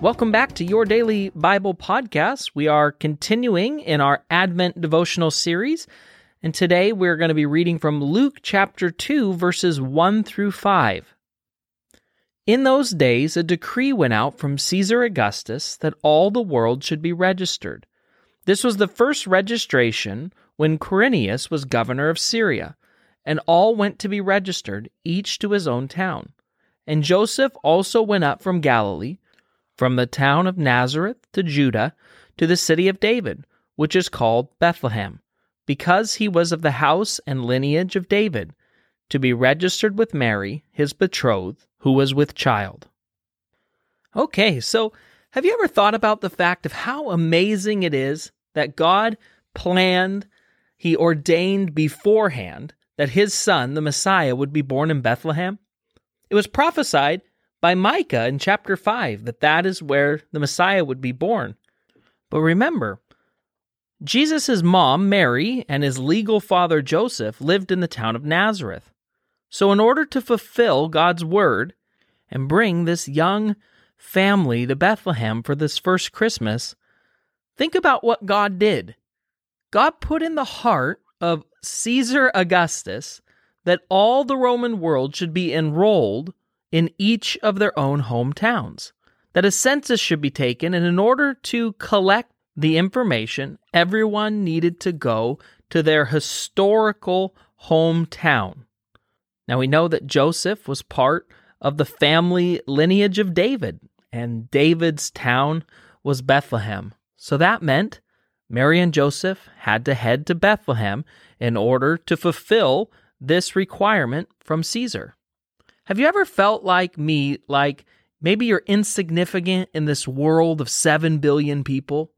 Welcome back to your daily Bible podcast. We are continuing in our Advent devotional series, and today we're going to be reading from Luke chapter 2, verses 1 through 5. In those days, a decree went out from Caesar Augustus that all the world should be registered. This was the first registration when Quirinius was governor of Syria, and all went to be registered, each to his own town. And Joseph also went up from Galilee, from the town of Nazareth to Judah, to the city of David, which is called Bethlehem, because he was of the house and lineage of David, to be registered with Mary, his betrothed, who was with child. Okay, so have you ever thought about the fact of how amazing it is that God planned, He ordained beforehand that His Son, the Messiah, would be born in Bethlehem? It was prophesied by Micah in chapter 5 that that is where the Messiah would be born. But remember, Jesus' mom, Mary, and his legal father, Joseph, lived in the town of Nazareth. So, in order to fulfill God's word and bring this young family to Bethlehem for this first Christmas, think about what God did. God put in the heart of Caesar Augustus that all the Roman world should be enrolled in each of their own hometowns, that a census should be taken, and in order to collect the information, everyone needed to go to their historical hometown. Now we know that Joseph was part of the family lineage of David, and David's town was Bethlehem. So that meant Mary and Joseph had to head to Bethlehem in order to fulfill this requirement from Caesar. Have you ever felt like me, like maybe you're insignificant in this world of 7 billion people?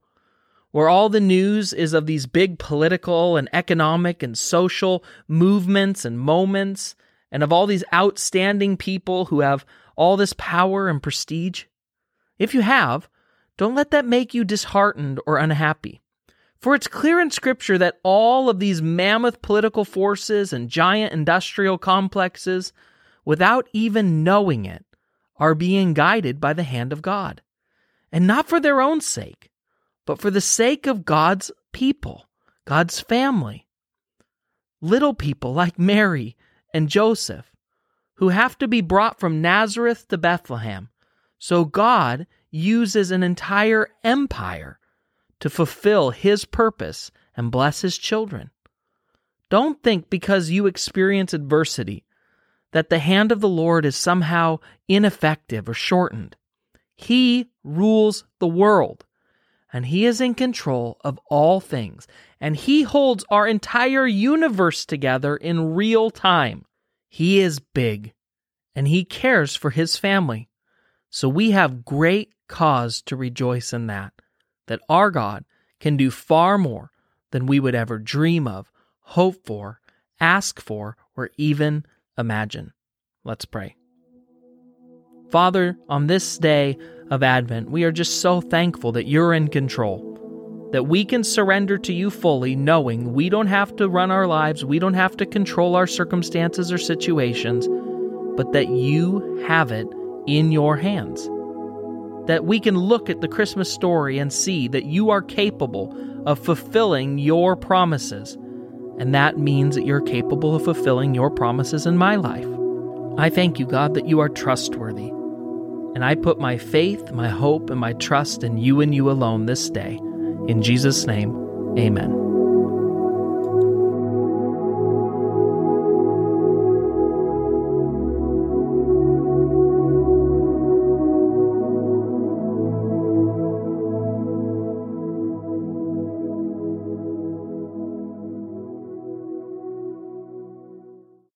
Where all the news is of these big political and economic and social movements and moments, and of all these outstanding people who have all this power and prestige? If you have, don't let that make you disheartened or unhappy. For it's clear in Scripture that all of these mammoth political forces and giant industrial complexes, without even knowing it, are being guided by the hand of God. And not for their own sake, but for the sake of God's people, God's family. Little people like Mary and Joseph, who have to be brought from Nazareth to Bethlehem. So God uses an entire empire to fulfill his purpose and bless his children. Don't think because you experience adversity that the hand of the Lord is somehow ineffective or shortened. He rules the world, and He is in control of all things, and He holds our entire universe together in real time. He is big, and He cares for His family. So we have great cause to rejoice in that that our God can do far more than we would ever dream of, hope for, ask for, or even imagine. Let's pray. Father, on this day of Advent, we are just so thankful that you're in control, that we can surrender to you fully, knowing we don't have to run our lives, we don't have to control our circumstances or situations, but that you have it in your hands that we can look at the Christmas story and see that you are capable of fulfilling your promises. And that means that you're capable of fulfilling your promises in my life. I thank you, God, that you are trustworthy. And I put my faith, my hope, and my trust in you and you alone this day. In Jesus' name, amen.